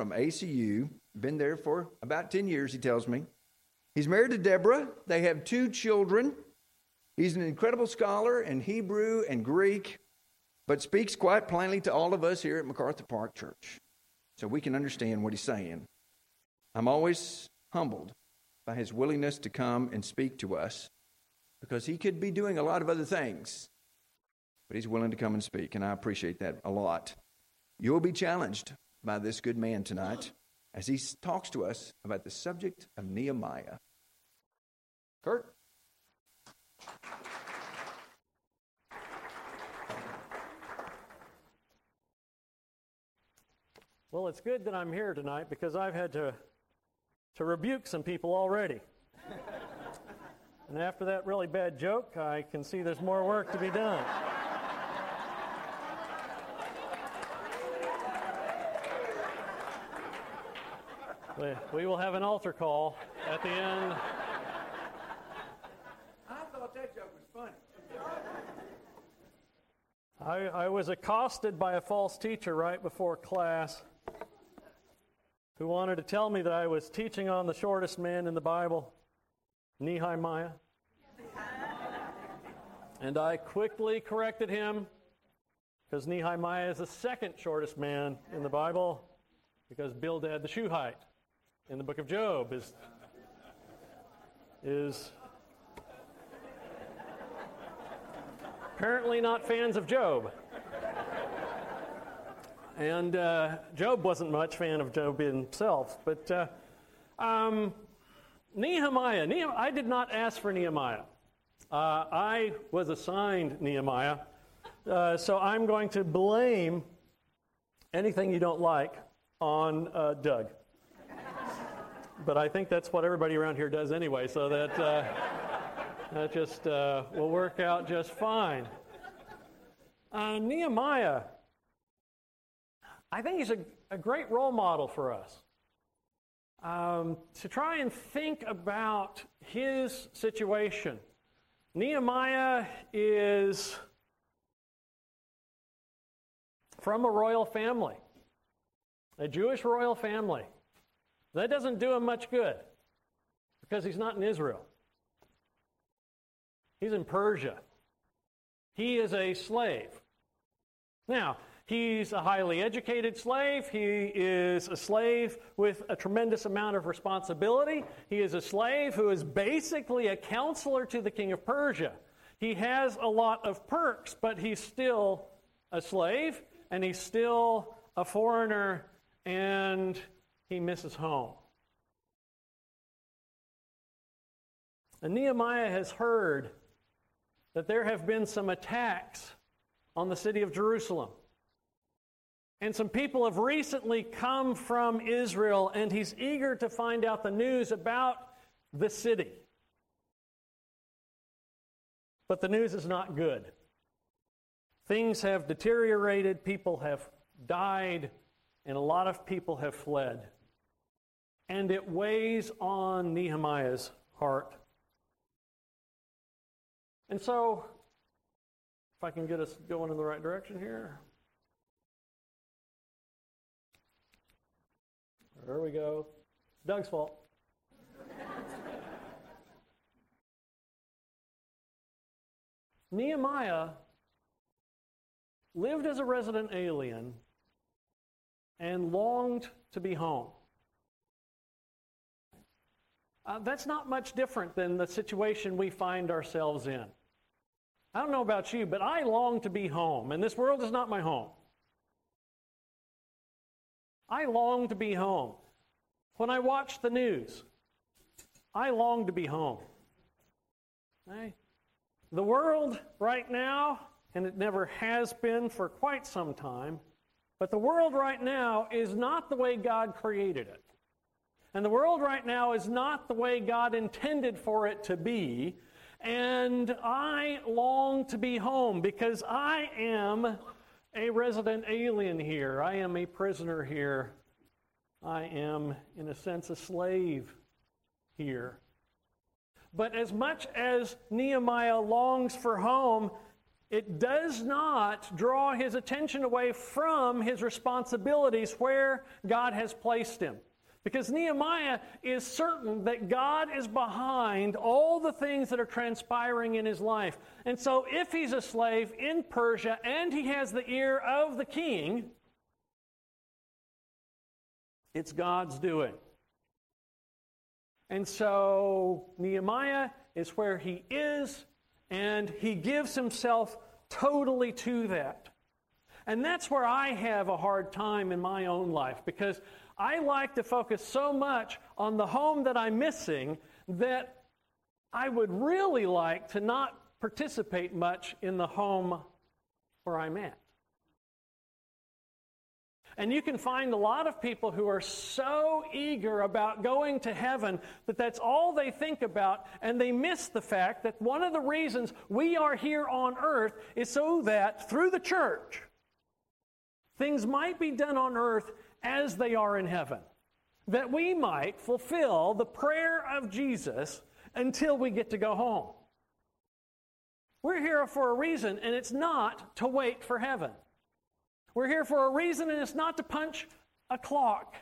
from ACU, been there for about 10 years, he tells me. He's married to Deborah. They have two children. He's an incredible scholar in Hebrew and Greek, but speaks quite plainly to all of us here at MacArthur Park Church so we can understand what he's saying. I'm always humbled by his willingness to come and speak to us because he could be doing a lot of other things, but he's willing to come and speak, and I appreciate that a lot. You'll be challenged by this good man tonight as he talks to us about the subject of Nehemiah. Kurt? Well, it's good that I'm here tonight because I've had to, to rebuke some people already. and after that really bad joke, I can see there's more work to be done. We, will have an altar call at the end. I thought that joke was funny. I, I was accosted by a false teacher right before class who wanted to tell me that I was teaching on the shortest man in the Bible, Nehemiah. and I quickly corrected him because Nehemiah is the second shortest man in the Bible because Bildad the Shuhite in the book of Job is, is apparently not fans of Job. And uh, Job wasn't much fan of Job himself. But uh, um, Nehemiah, Nehemiah, I did not ask for Nehemiah. Uh, I was assigned Nehemiah. Uh, so I'm going to blame anything you don't like on uh, Doug. But I think that's what everybody around here does anyway, so that, uh, that just will work out just fine. Nehemiah I think he's a, a great role model for us. Um, to try and think about his situation. Nehemiah is from a royal family, a Jewish royal family. That doesn't do him much good because he's not in Israel. He's in Persia. He is a slave. Now, He's a highly educated slave. He is a slave with a tremendous amount of responsibility. He is a slave who is basically a counselor to the king of Persia. He has a lot of perks, but he's still a slave and he's still a foreigner and he misses home. And Nehemiah has heard that there have been some attacks on the city of Jerusalem. And some people have recently come from Israel, and he's eager to find out the news about the city. But the news is not good. Things have deteriorated, people have died, and a lot of people have fled. And it weighs on Nehemiah's heart. And so, if I can get us going in the right direction here. There we go. Doug's fault. Nehemiah lived as a resident alien and longed to be home. Uh, that's not much different than the situation we find ourselves in. I don't know about you, but I long to be home, and this world is not my home. I long to be home. When I watch the news, I long to be home. Okay? The world right now, and it never has been for quite some time, but the world right now is not the way God created it. And the world right now is not the way God intended for it to be. And I long to be home because I am a resident alien here. I am a prisoner here. I am, in a sense, a slave here. But as much as Nehemiah longs for home, it does not draw his attention away from his responsibilities where God has placed him. Because Nehemiah is certain that God is behind all the things that are transpiring in his life. And so, if he's a slave in Persia and he has the ear of the king, it's God's doing. And so, Nehemiah is where he is, and he gives himself totally to that. And that's where I have a hard time in my own life because I like to focus so much on the home that I'm missing that I would really like to not participate much in the home where I'm at. And you can find a lot of people who are so eager about going to heaven that that's all they think about, and they miss the fact that one of the reasons we are here on earth is so that through the church, things might be done on earth as they are in heaven. That we might fulfill the prayer of Jesus until we get to go home. We're here for a reason, and it's not to wait for heaven. We're here for a reason, and it's not to punch a clock.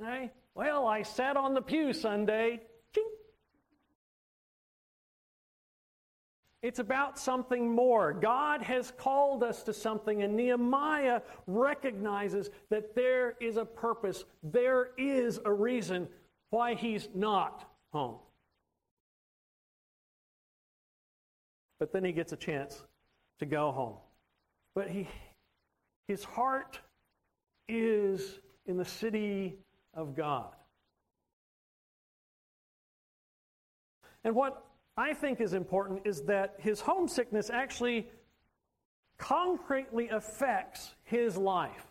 Okay? Well, I sat on the pew Sunday. It's about something more. God has called us to something, and Nehemiah recognizes that there is a purpose, there is a reason why he's not home. But then he gets a chance to go home. But he, his heart is in the city of God. And what I think is important is that his homesickness actually concretely affects his life.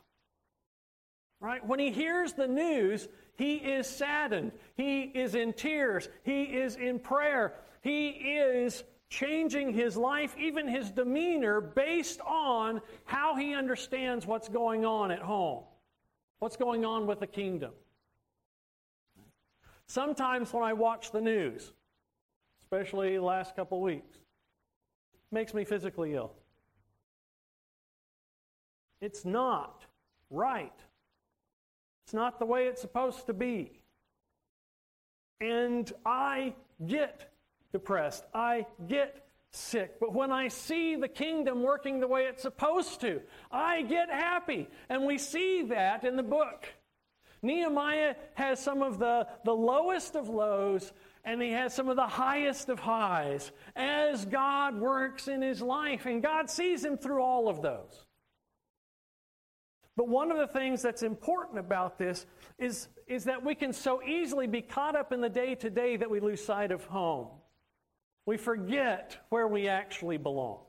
Right? When he hears the news, he is saddened. He is in tears. He is in prayer. He is changing his life, even his demeanor, based on how he understands what's going on at home, what's going on with the kingdom. Sometimes when I watch the news, especially the last couple weeks. Makes me physically ill. It's not right. It's not the way it's supposed to be. And I get depressed. I get sick. But when I see the kingdom working the way it's supposed to, I get happy. And we see that in the book. Nehemiah has some of the, the lowest of lows and he has some of the highest of highs as God works in his life, and God sees him through all of those. But one of the things that's important about this is, is that we can so easily be caught up in the day to day that we lose sight of home. We forget where we actually belong.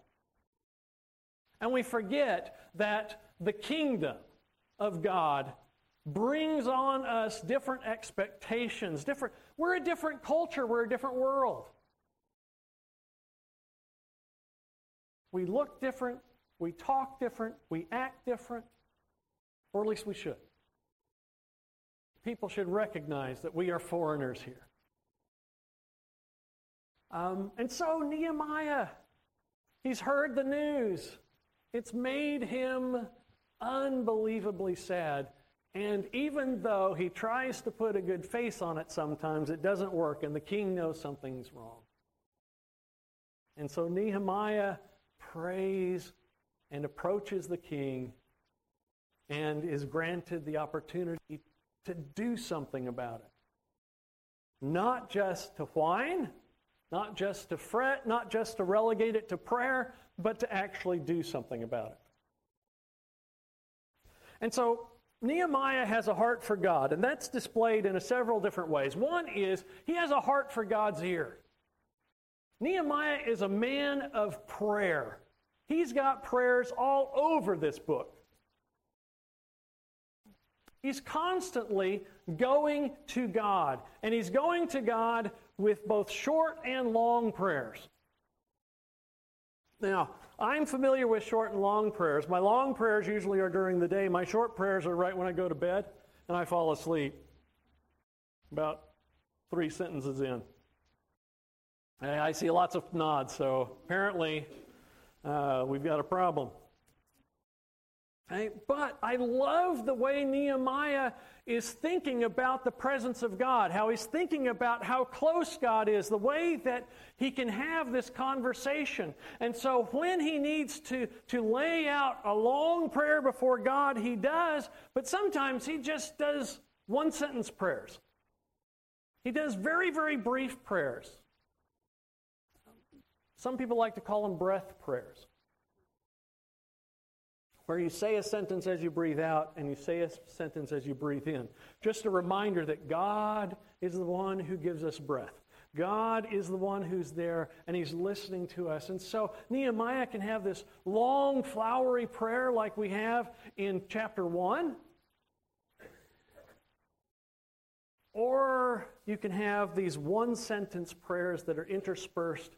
And we forget that the kingdom of God brings on us different expectations, different we're a different culture, we're a different world. We look different, we talk different, we act different, or at least we should. People should recognize that we are foreigners here. Um, and so, Nehemiah, he's heard the news. It's made him unbelievably sad. And even though he tries to put a good face on it sometimes, it doesn't work, and the king knows something's wrong. And so Nehemiah prays and approaches the king and is granted the opportunity to do something about it. Not just to whine, not just to fret, not just to relegate it to prayer, but to actually do something about it. And so Nehemiah has a heart for God, and that's displayed in several different ways. One is he has a heart for God's ear. Nehemiah is a man of prayer. He's got prayers all over this book. He's constantly going to God, and he's going to God with both short and long prayers. Now, I'm familiar with short and long prayers. My long prayers usually are during the day. My short prayers are right when I go to bed and I fall asleep. About three sentences in. And I see lots of nods, so apparently uh, we've got a problem. Right? But I love the way Nehemiah is thinking about the presence of God, how he's thinking about how close God is, the way that he can have this conversation. And so when he needs to, to lay out a long prayer before God, he does, but sometimes he just does one sentence prayers. He does very, very brief prayers. Some people like to call them breath prayers where you say a sentence as you breathe out and you say a sentence as you breathe in. Just a reminder that God is the one who gives us breath. God is the one who's there and he's listening to us. And so Nehemiah can have this long, flowery prayer like we have in chapter 1. Or you can have these one sentence prayers that are interspersed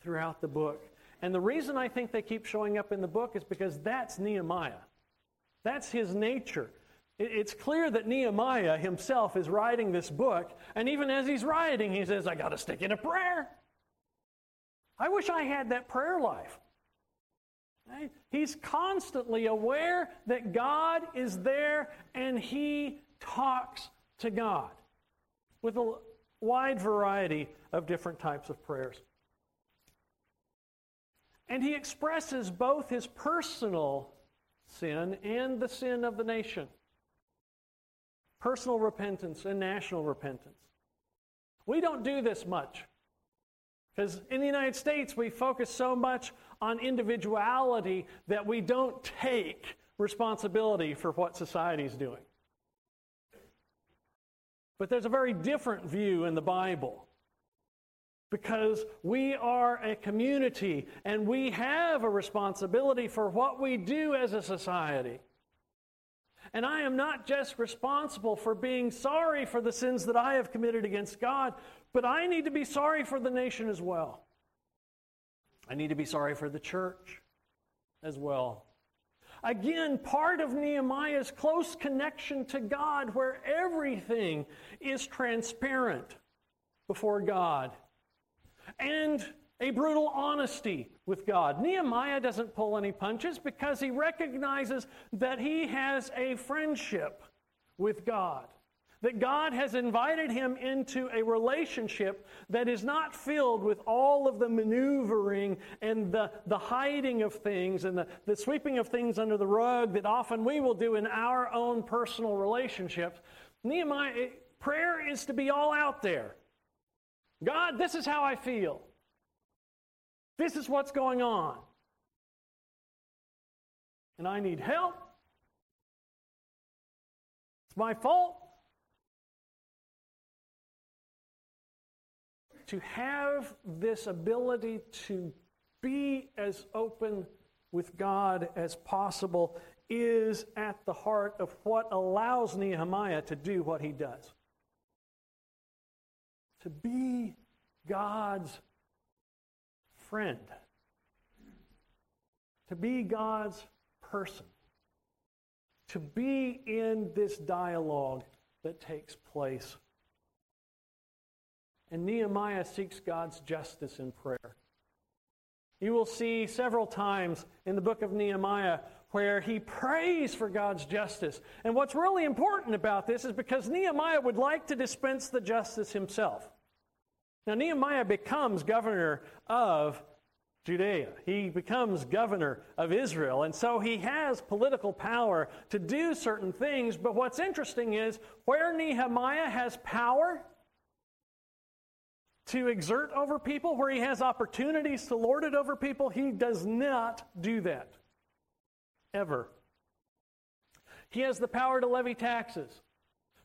throughout the book. And the reason I think they keep showing up in the book is because that's Nehemiah. That's his nature. It's clear that Nehemiah himself is writing this book, and even as he's writing, he says, I got to stick in a prayer. I wish I had that prayer life. He's constantly aware that God is there and he talks to God with a wide variety of different types of prayers. And he expresses both his personal sin and the sin of the nation personal repentance and national repentance. We don't do this much. Because in the United States, we focus so much on individuality that we don't take responsibility for what society is doing. But there's a very different view in the Bible because we are a community and we have a responsibility for what we do as a society. And I am not just responsible for being sorry for the sins that I have committed against God, but I need to be sorry for the nation as well. I need to be sorry for the church as well. Again, part of Nehemiah's close connection to God, where everything is transparent before God and a brutal honesty with God. Nehemiah doesn't pull any punches because he recognizes that he has a friendship with God. That God has invited him into a relationship that is not filled with all of the maneuvering and the, the hiding of things and the, the sweeping of things under the rug that often we will do in our own personal relationships. Nehemiah, prayer is to be all out there. God, this is how I feel. This is what's going on. And I need help. It's my fault. To have this ability to be as open with God as possible is at the heart of what allows Nehemiah to do what he does to be God's friend, to be God's person, to be in this dialogue that takes place. And Nehemiah seeks God's justice in prayer. You will see several times in the book of Nehemiah where he prays for God's justice. And what's really important about this is because Nehemiah would like to dispense the justice himself. Now, Nehemiah becomes governor of Judea. He becomes governor of Israel. And so he has political power to do certain things. But what's interesting is where Nehemiah has power to exert over people, where he has opportunities to lord it over people, he does not do that ever. He has the power to levy taxes.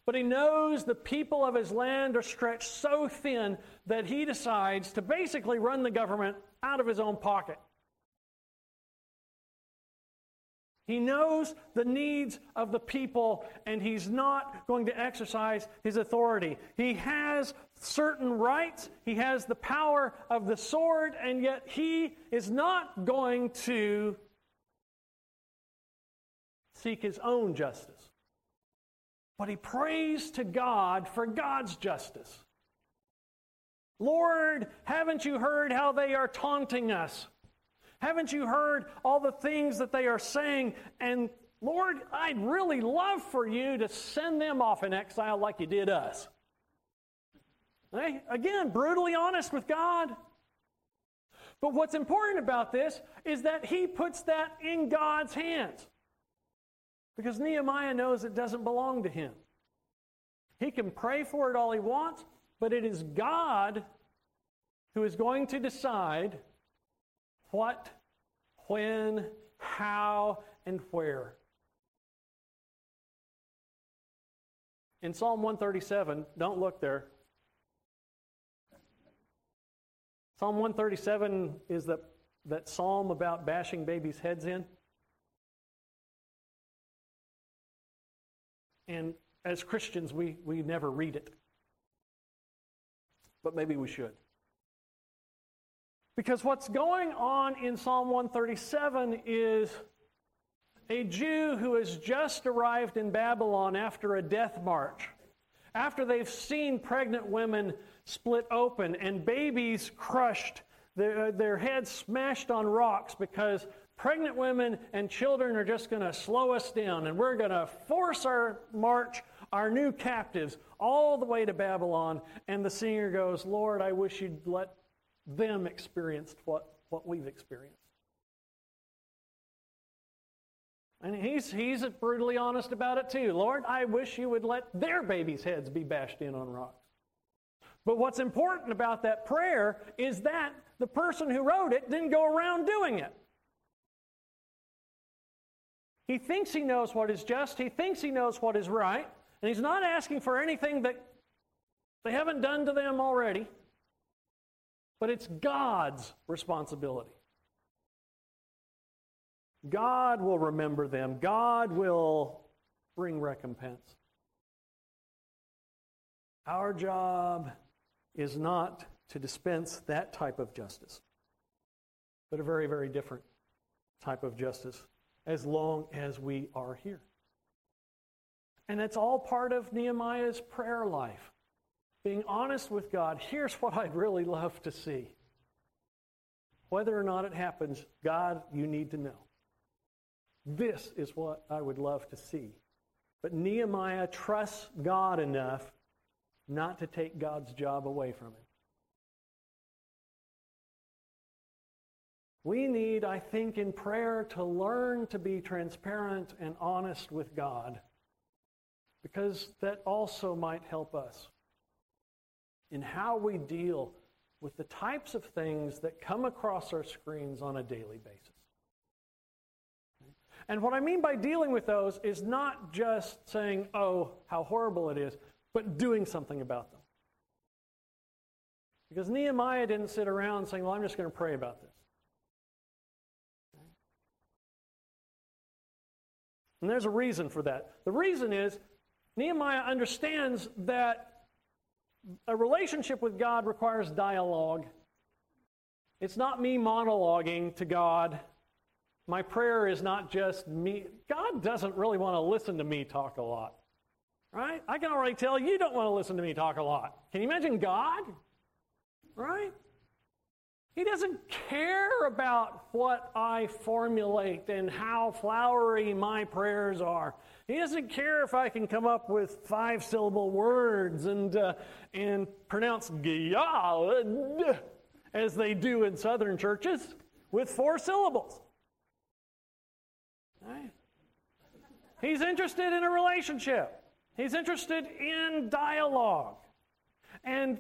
But he knows the people of his land are stretched so thin that he decides to basically run the government out of his own pocket. He knows the needs of the people and he's not going to exercise his authority. He has certain rights, he has the power of the sword, and yet he is not going to seek his own justice. But he prays to God for God's justice. Lord, haven't you heard how they are taunting us? Haven't you heard all the things that they are saying? And Lord, I'd really love for you to send them off in exile like you did us. Hey, again, brutally honest with God. But what's important about this is that he puts that in God's hands. Because Nehemiah knows it doesn't belong to him. He can pray for it all he wants, but it is God who is going to decide what, when, how, and where. In Psalm 137, don't look there. Psalm 137 is that, that psalm about bashing babies' heads in. And as Christians, we, we never read it. But maybe we should. Because what's going on in Psalm 137 is a Jew who has just arrived in Babylon after a death march, after they've seen pregnant women split open and babies crushed, their, their heads smashed on rocks because pregnant women and children are just going to slow us down and we're going to force our march, our new captives, all the way to Babylon. And the singer goes, Lord, I wish you'd let them experience what, what we've experienced. And he's, he's brutally honest about it too. Lord, I wish you would let their babies' heads be bashed in on rocks. But what's important about that prayer is that the person who wrote it didn't go around doing it. He thinks he knows what is just, he thinks he knows what is right, and he's not asking for anything that they haven't done to them already. But it's God's responsibility. God will remember them, God will bring recompense. Our job is not to dispense that type of justice, but a very, very different type of justice as long as we are here. And that's all part of Nehemiah's prayer life. Being honest with God, here's what I'd really love to see. Whether or not it happens, God, you need to know. This is what I would love to see. But Nehemiah trusts God enough not to take God's job away from him. We need, I think, in prayer to learn to be transparent and honest with God because that also might help us in how we deal with the types of things that come across our screens on a daily basis. And what I mean by dealing with those is not just saying, oh, how horrible it is, but doing something about them. Because Nehemiah didn't sit around saying, well, I'm just going to pray about this. And there's a reason for that. The reason is Nehemiah understands that a relationship with God requires dialogue. It's not me monologuing to God. My prayer is not just me. God doesn't really want to listen to me talk a lot. Right? I can already tell you don't want to listen to me talk a lot. Can you imagine God? Right? He doesn't care about what I formulate and how flowery my prayers are. He doesn't care if I can come up with five syllable words and, uh, and pronounce Giyad as they do in southern churches with four syllables. Right? He's interested in a relationship. He's interested in dialogue. And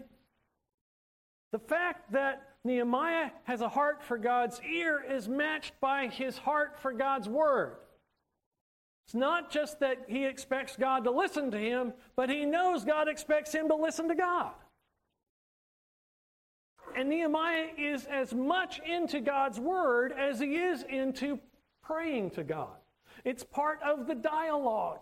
the fact that Nehemiah has a heart for God's ear is matched by his heart for God's word. It's not just that he expects God to listen to him, but he knows God expects him to listen to God. And Nehemiah is as much into God's word as he is into praying to God. It's part of the dialogue.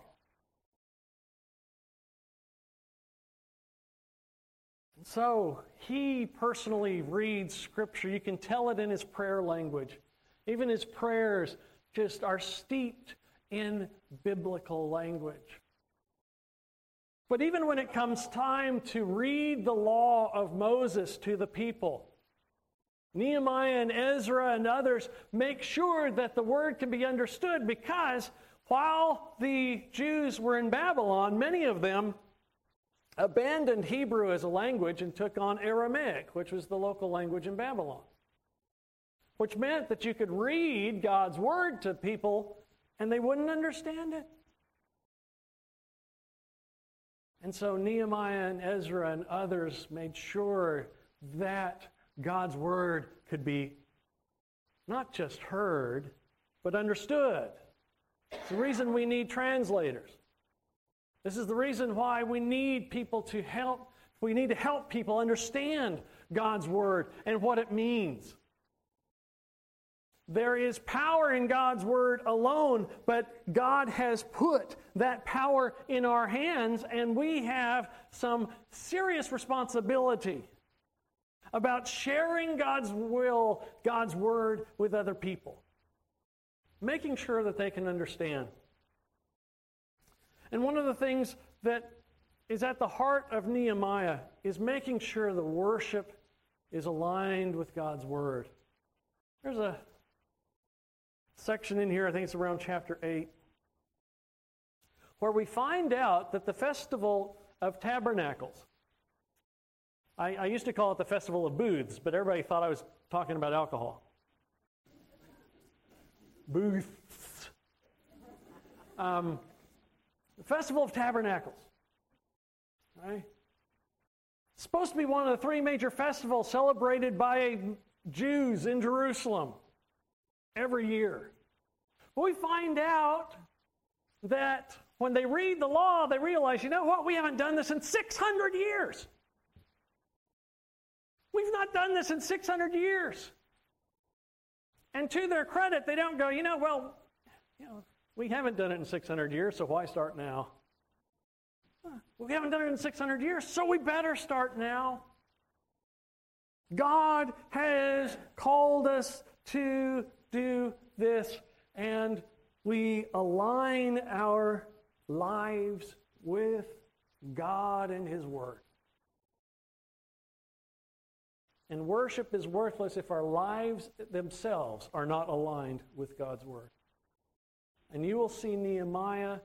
And So he personally reads Scripture. You can tell it in his prayer language. Even his prayers just are steeped in biblical language. But even when it comes time to read the law of Moses to the people, Nehemiah and Ezra and others make sure that the word can be understood because while the Jews were in Babylon, many of them abandoned Hebrew as a language and took on Aramaic, which was the local language in Babylon. Which meant that you could read God's word to people and they wouldn't understand it. And so Nehemiah and Ezra and others made sure that God's word could be not just heard, but understood. It's the reason we need translators. This is the reason why we need people to help. We need to help people understand God's word and what it means. There is power in God's word alone, but God has put that power in our hands, and we have some serious responsibility about sharing God's will, God's word with other people, making sure that they can understand. And one of the things that is at the heart of Nehemiah is making sure the worship is aligned with God's word. There's a section in here, I think it's around chapter 8, where we find out that the Festival of Tabernacles, I, I, used to call it the Festival of Booths, but everybody thought I was talking about alcohol. Booths. Um, the Festival of Tabernacles. Right? It's supposed to be one of the three major festivals celebrated by Jews in Jerusalem every year. But we find out that when they read the law, they realize, you know what, we haven't done this in 600 years. We've not done this in 600 years. And to their credit, they don't go, you know, well, you know, we haven't done it in 600 years, so why start now? We haven't done it in 600 years, so we better start now. God has called us to do this, and we align our lives with God and His Word. And worship is worthless if our lives themselves are not aligned with God's Word. And you will see Nehemiah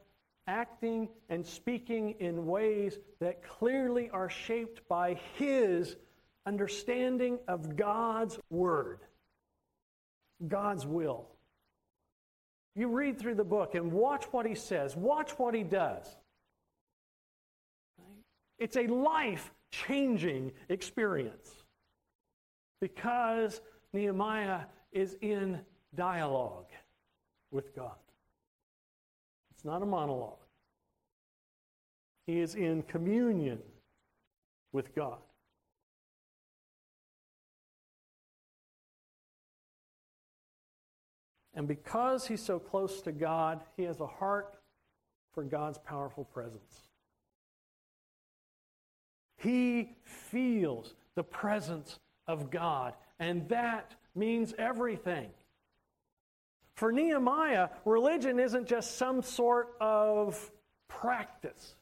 acting and speaking in ways that clearly are shaped by his understanding of God's Word. God's will. You read through the book and watch what he says, watch what he does. It's a life changing experience because Nehemiah is in dialogue with God. It's not a monologue, he is in communion with God. And because he's so close to God, he has a heart for God's powerful presence. He feels the presence of God, and that means everything. For Nehemiah, religion isn't just some sort of practice.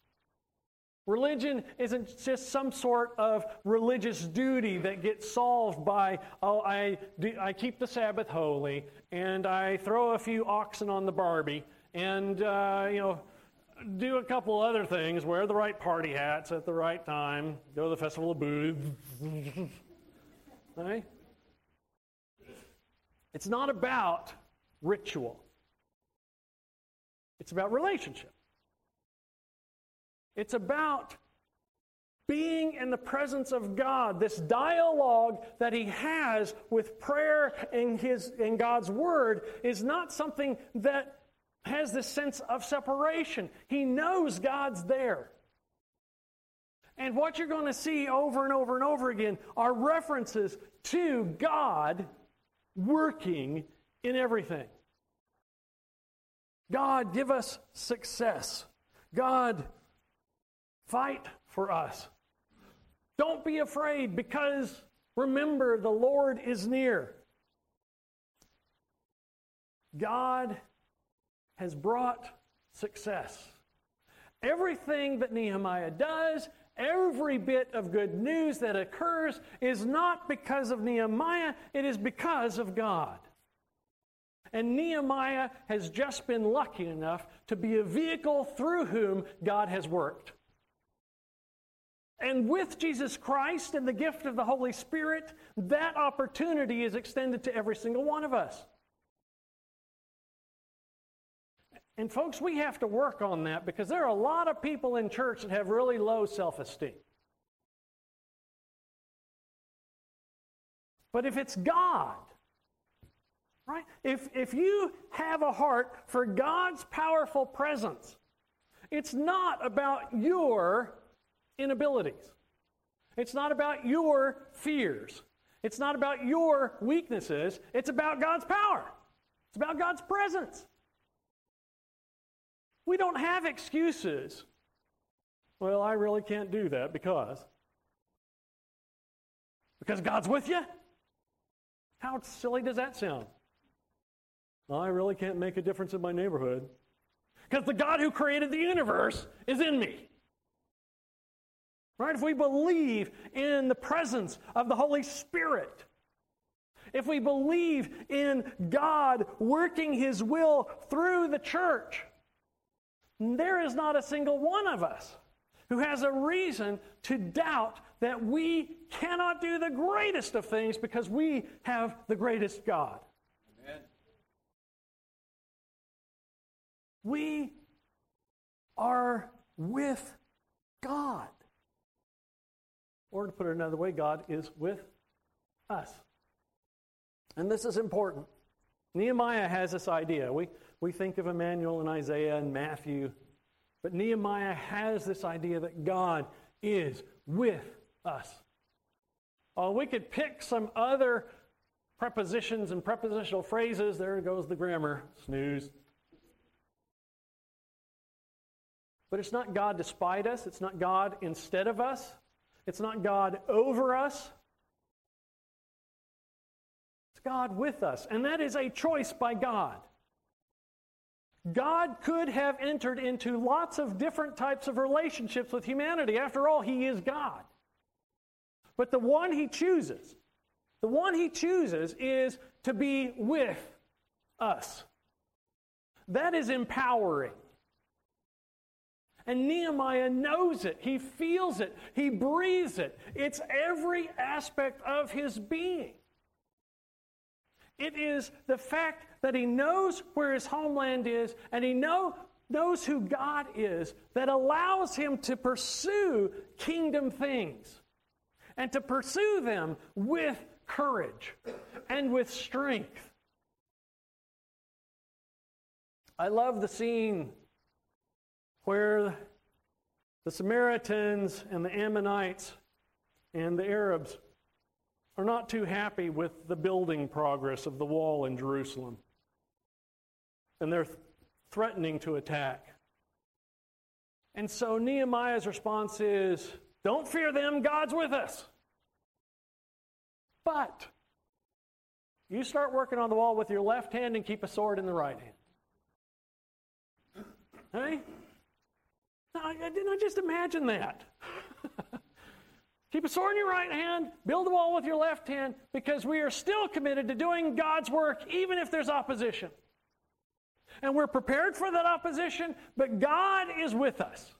Religion isn't just some sort of religious duty that gets solved by, oh, I, do, I keep the Sabbath holy, and I throw a few oxen on the Barbie, and, uh, you know, do a couple other things, wear the right party hats at the right time, go to the Festival of Booths. right? It's not about ritual, it's about relationship. It's about being in the presence of God, this dialogue that he has with prayer and his in God's word is not something that has this sense of separation. He knows God's there. And what you're going to see over and over and over again are references to God working in everything. God, give us success. God, Fight for us. Don't be afraid because remember the Lord is near. God has brought success. Everything that Nehemiah does, Every bit of good news that occurs is not because of Nehemiah, it is because of God. And Nehemiah has just been lucky enough to be a vehicle through whom God has worked. And with Jesus Christ and the gift of the Holy Spirit, that opportunity is extended to every single one of us. And, folks, we have to work on that because there are a lot of people in church that have really low self esteem. But if it's God, right? If, if you have a heart for God's powerful presence, it's not about your inabilities. It's not about your fears. It's not about your weaknesses. It's about God's power. It's about God's presence. We don't have excuses. Well, I really can't do that because. Because God's with you? How silly does that sound? I really can't make a difference in my neighborhood because the God who created the universe is in me. Right? If we believe in the presence of the Holy Spirit, if we believe in God working His will through the church, there is not a single one of us who has a reason to doubt that we cannot do the greatest of things because we have the greatest God. We are with God. Or to put it another way, God is with us. And this is important. Nehemiah has this idea. We, we think of Emmanuel and Isaiah and Matthew, but Nehemiah has this idea that God is with us. Oh, we could pick some other prepositions and prepositional phrases. There goes the grammar. Snooze. But it's not God despite us. It's not God instead of us. It's not God over us. It's God with us. And that is a choice by God. God could have entered into lots of different types of relationships with humanity. After all, He is God. But the one He chooses, the one He chooses is to be with us. That is empowering. And Nehemiah knows it. He feels it. He breathes it. It's every aspect of his being. It is the fact that he knows where his homeland is and he know, knows who God is that allows him to pursue kingdom things and to pursue them with courage and with strength. I love the scene where the Samaritans and the Ammonites and the Arabs are not too happy with the building progress of the wall in Jerusalem. And they're th- threatening to attack. And so Nehemiah's response is Don't fear them, God's with us. But you start working on the wall with your left hand and keep a sword in the right hand. Hey? I, didn't I just imagine that? Keep a sword in your right hand, build a wall with your left hand, because we are still committed to doing God's work even if there's opposition. And we're prepared for that opposition, but God is with us.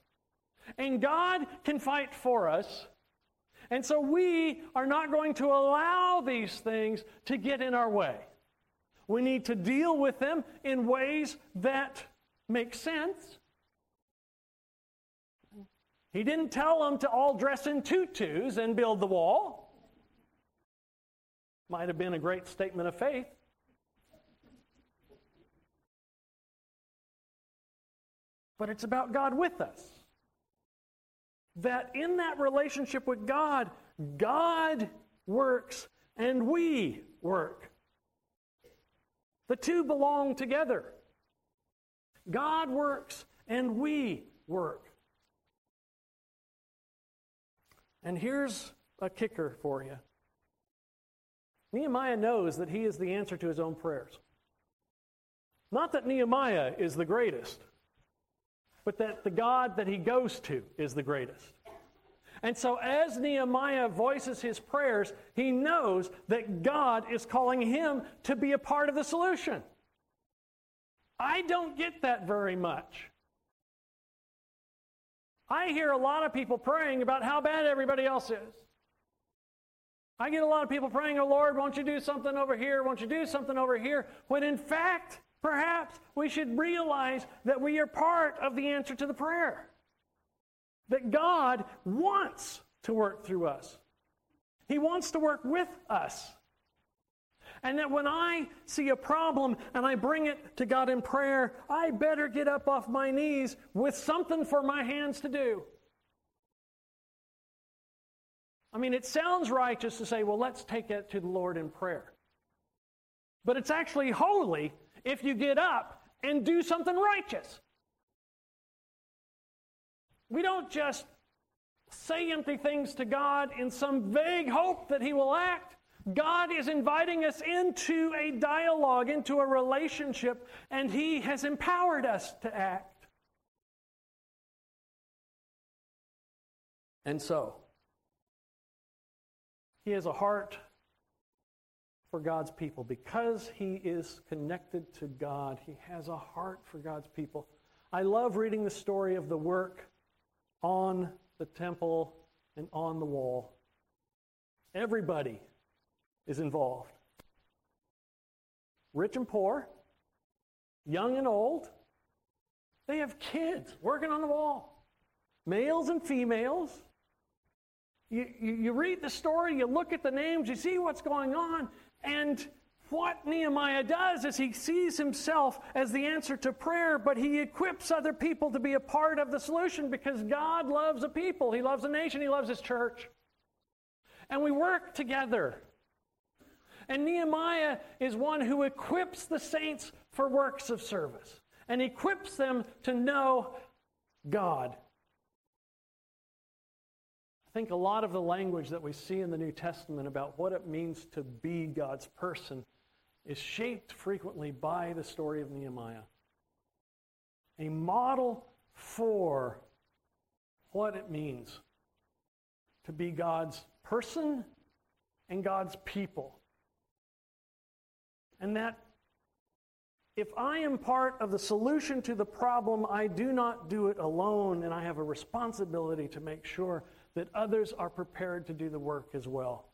And God can fight for us. And so we are not going to allow these things to get in our way. We need to deal with them in ways that make sense he didn't tell them to all dress in tutus and build the wall. Might have been a great statement of faith. But it's about God with us. That in that relationship with God, God works and we work. The two belong together. God works and we work. And here's a kicker for you Nehemiah knows that he is the answer to his own prayers. Not that Nehemiah is the greatest, but that the God that he goes to is the greatest. And so, as Nehemiah voices his prayers, he knows that God is calling him to be a part of the solution. I don't get that very much. I hear a lot of people praying about how bad everybody else is. I get a lot of people praying, Oh Lord, won't you do something over here? Won't you do something over here? When in fact, perhaps we should realize that we are part of the answer to the prayer. That God wants to work through us, He wants to work with us. And that when I see a problem and I bring it to God in prayer, I better get up off my knees with something for my hands to do. I mean, it sounds righteous to say, well, let's take it to the Lord in prayer. But it's actually holy if you get up and do something righteous. We don't just say empty things to God in some vague hope that He will act. God is inviting us into a dialogue, into a relationship, and He has empowered us to act. And so, He has a heart for God's people. Because He is connected to God, He has a heart for God's people. I love reading the story of the work on the temple and on the wall. Everybody is involved. Rich and poor, young and old, they have kids working on the wall, males and females. You, you, you, read the story, you look at the names, you see what's going on, and what Nehemiah does is he sees himself as the answer to prayer, but he equips other people to be a part of the solution because God loves a people. He loves a nation, he loves his church. And we work together. And Nehemiah is one who equips the saints for works of service and equips them to know God. I think a lot of the language that we see in the New Testament about what it means to be God's person is shaped frequently by the story of Nehemiah. A model for what it means to be God's person and God's people. And that if I am part of the solution to the problem, I do not do it alone, and I have a responsibility to make sure that others are prepared to do the work as well.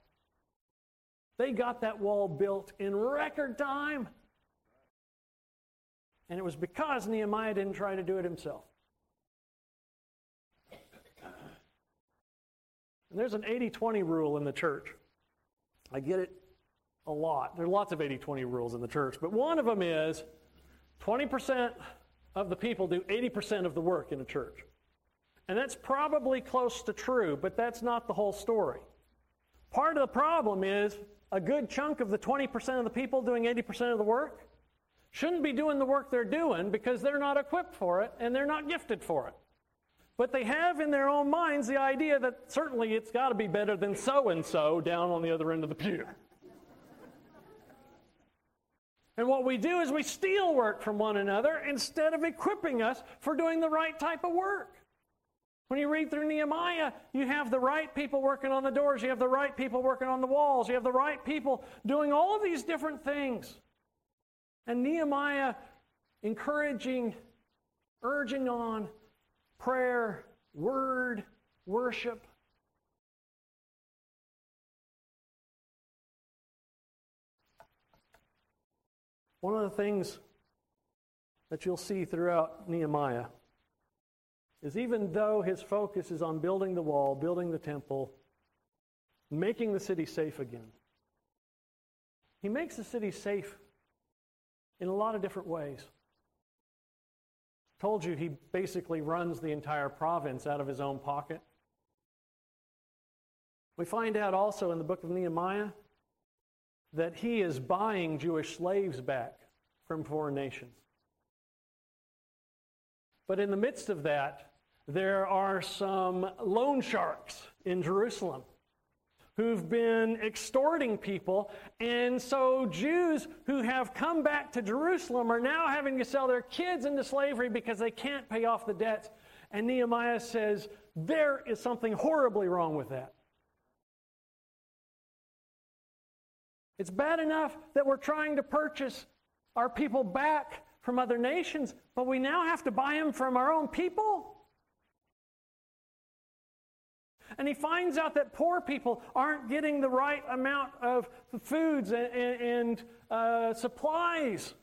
They got that wall built in record time. And it was because Nehemiah didn't try to do it himself. And there's an 80 20 rule in the church. I get it a lot. There are lots of 80 20 rules in the church, but one of them is 20% of the people do 80% of the work in a church. And that's probably close to true, but that's not the whole story. Part of the problem is a good chunk of the 20% of the people doing 80% of the work shouldn't be doing the work they're doing because they're not equipped for it and they're not gifted for it. But they have in their own minds the idea that certainly it's got to be better than so and so down on the other end of the pew. And what we do is we steal work from one another instead of equipping us for doing the right type of work. When you read through Nehemiah, you have the right people working on the doors, you have the right people working on the walls, you have the right people doing all of these different things. And Nehemiah encouraging, urging on prayer, word, worship, One of the things that you'll see throughout Nehemiah is even though his focus is on building the wall, building the temple, making the city safe again, he makes the city safe in a lot of different ways. Told you he basically runs the entire province out of his own pocket. We find out also in the book of Nehemiah that he is buying Jewish slaves back from foreign nations. But in the midst of that, there are some loan sharks in Jerusalem who've been extorting people. And so Jews who have come back to Jerusalem are now having to sell their kids into slavery because they can't pay off the debts. And Nehemiah says, there is something horribly wrong with that. It's bad enough that we're trying to purchase our people back from other nations, but we now have to buy them from our own people. And he finds out that poor people aren't getting the right amount of foods and, and, uh, supplies.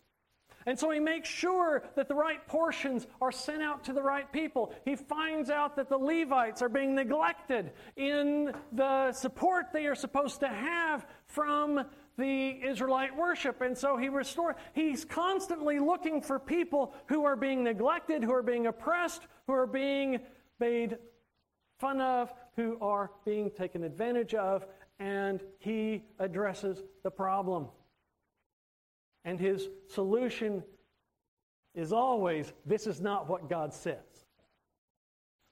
And so he makes sure that the right portions are sent out to the right people. He finds out that the Levites are being neglected in the support they are supposed to have from the Israelite worship. And so he restores. He's constantly looking for people who are being neglected, who are being oppressed, who are being made fun of, who are being taken advantage of, and he addresses the problem. And his solution is always this is not what God says.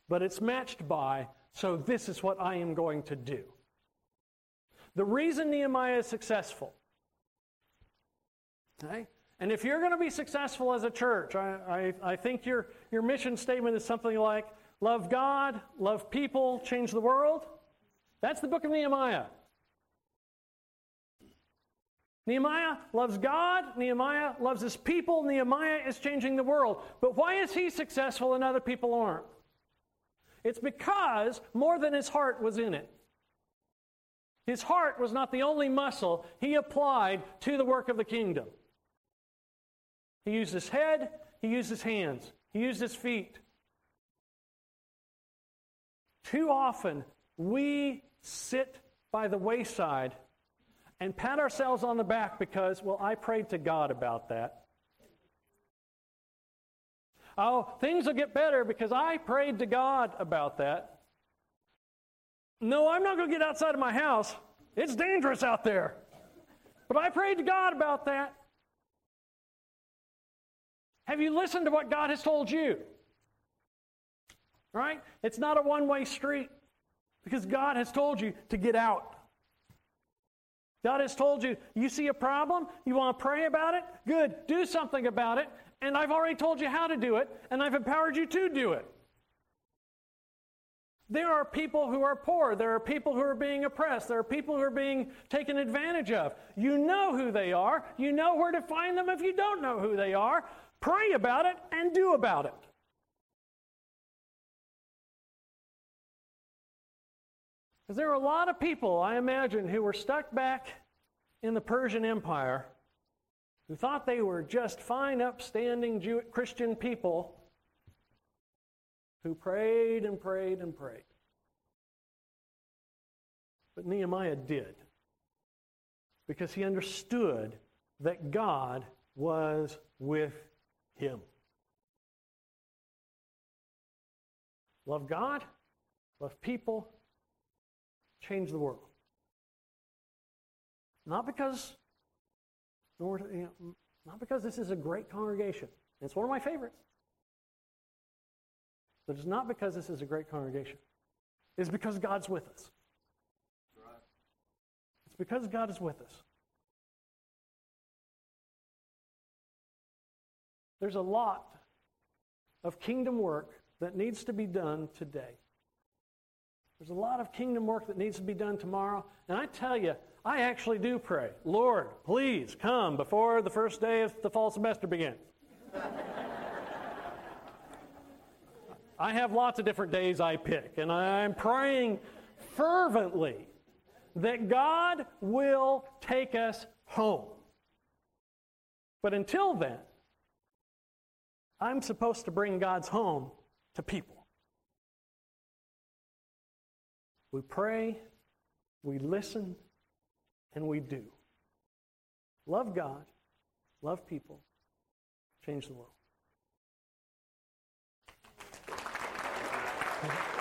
But it's matched by, so this is what I am going to do. The reason Nehemiah is successful, okay? And if you're going to be successful as a church, I, I, I think your, your mission statement is something like love God, love people, change the world. That's the book of Nehemiah. Nehemiah loves God. Nehemiah loves his people. Nehemiah is changing the world. But why is he successful and other people aren't? It's because more than his heart was in it. His heart was not the only muscle he applied to the work of the kingdom. He used his head, he used his hands, he used his feet. Too often, we sit by the wayside and pat ourselves on the back because, well, I prayed to God about that. Oh, things will get better because I prayed to God about that. No, I'm not going to get outside of my house. It's dangerous out there. But I prayed to God about that. Have you listened to what God has told you? Right? It's not a one way street because God has told you to get out. God has told you, you see a problem, you want to pray about it? Good, do something about it. And I've already told you how to do it, and I've empowered you to do it. There are people who are poor. There are people who are being oppressed. There are people who are being taken advantage of. You know who they are. You know where to find them if you don't know who they are. Pray about it and do about it. Because there were a lot of people, I imagine, who were stuck back in the Persian Empire who thought they were just fine, upstanding Jew- Christian people who prayed and prayed and prayed. But Nehemiah did because he understood that God was with him. Love God, love people, change the world. Not because, not because this is a great congregation. It's one of my favorites. But it's not because this is a great congregation. It's because God's with us. It's because God is with us. There's a lot of kingdom work that needs to be done today. There's a lot of kingdom work that needs to be done tomorrow. And I tell you, I actually do pray, Lord, please come before the first day of the fall semester begins. I have lots of different days I pick, and I'm praying fervently that God will take us home. But until then, I'm supposed to bring God's home to people. We pray, we listen, and we do. Love God, love people, change the world. Thank you.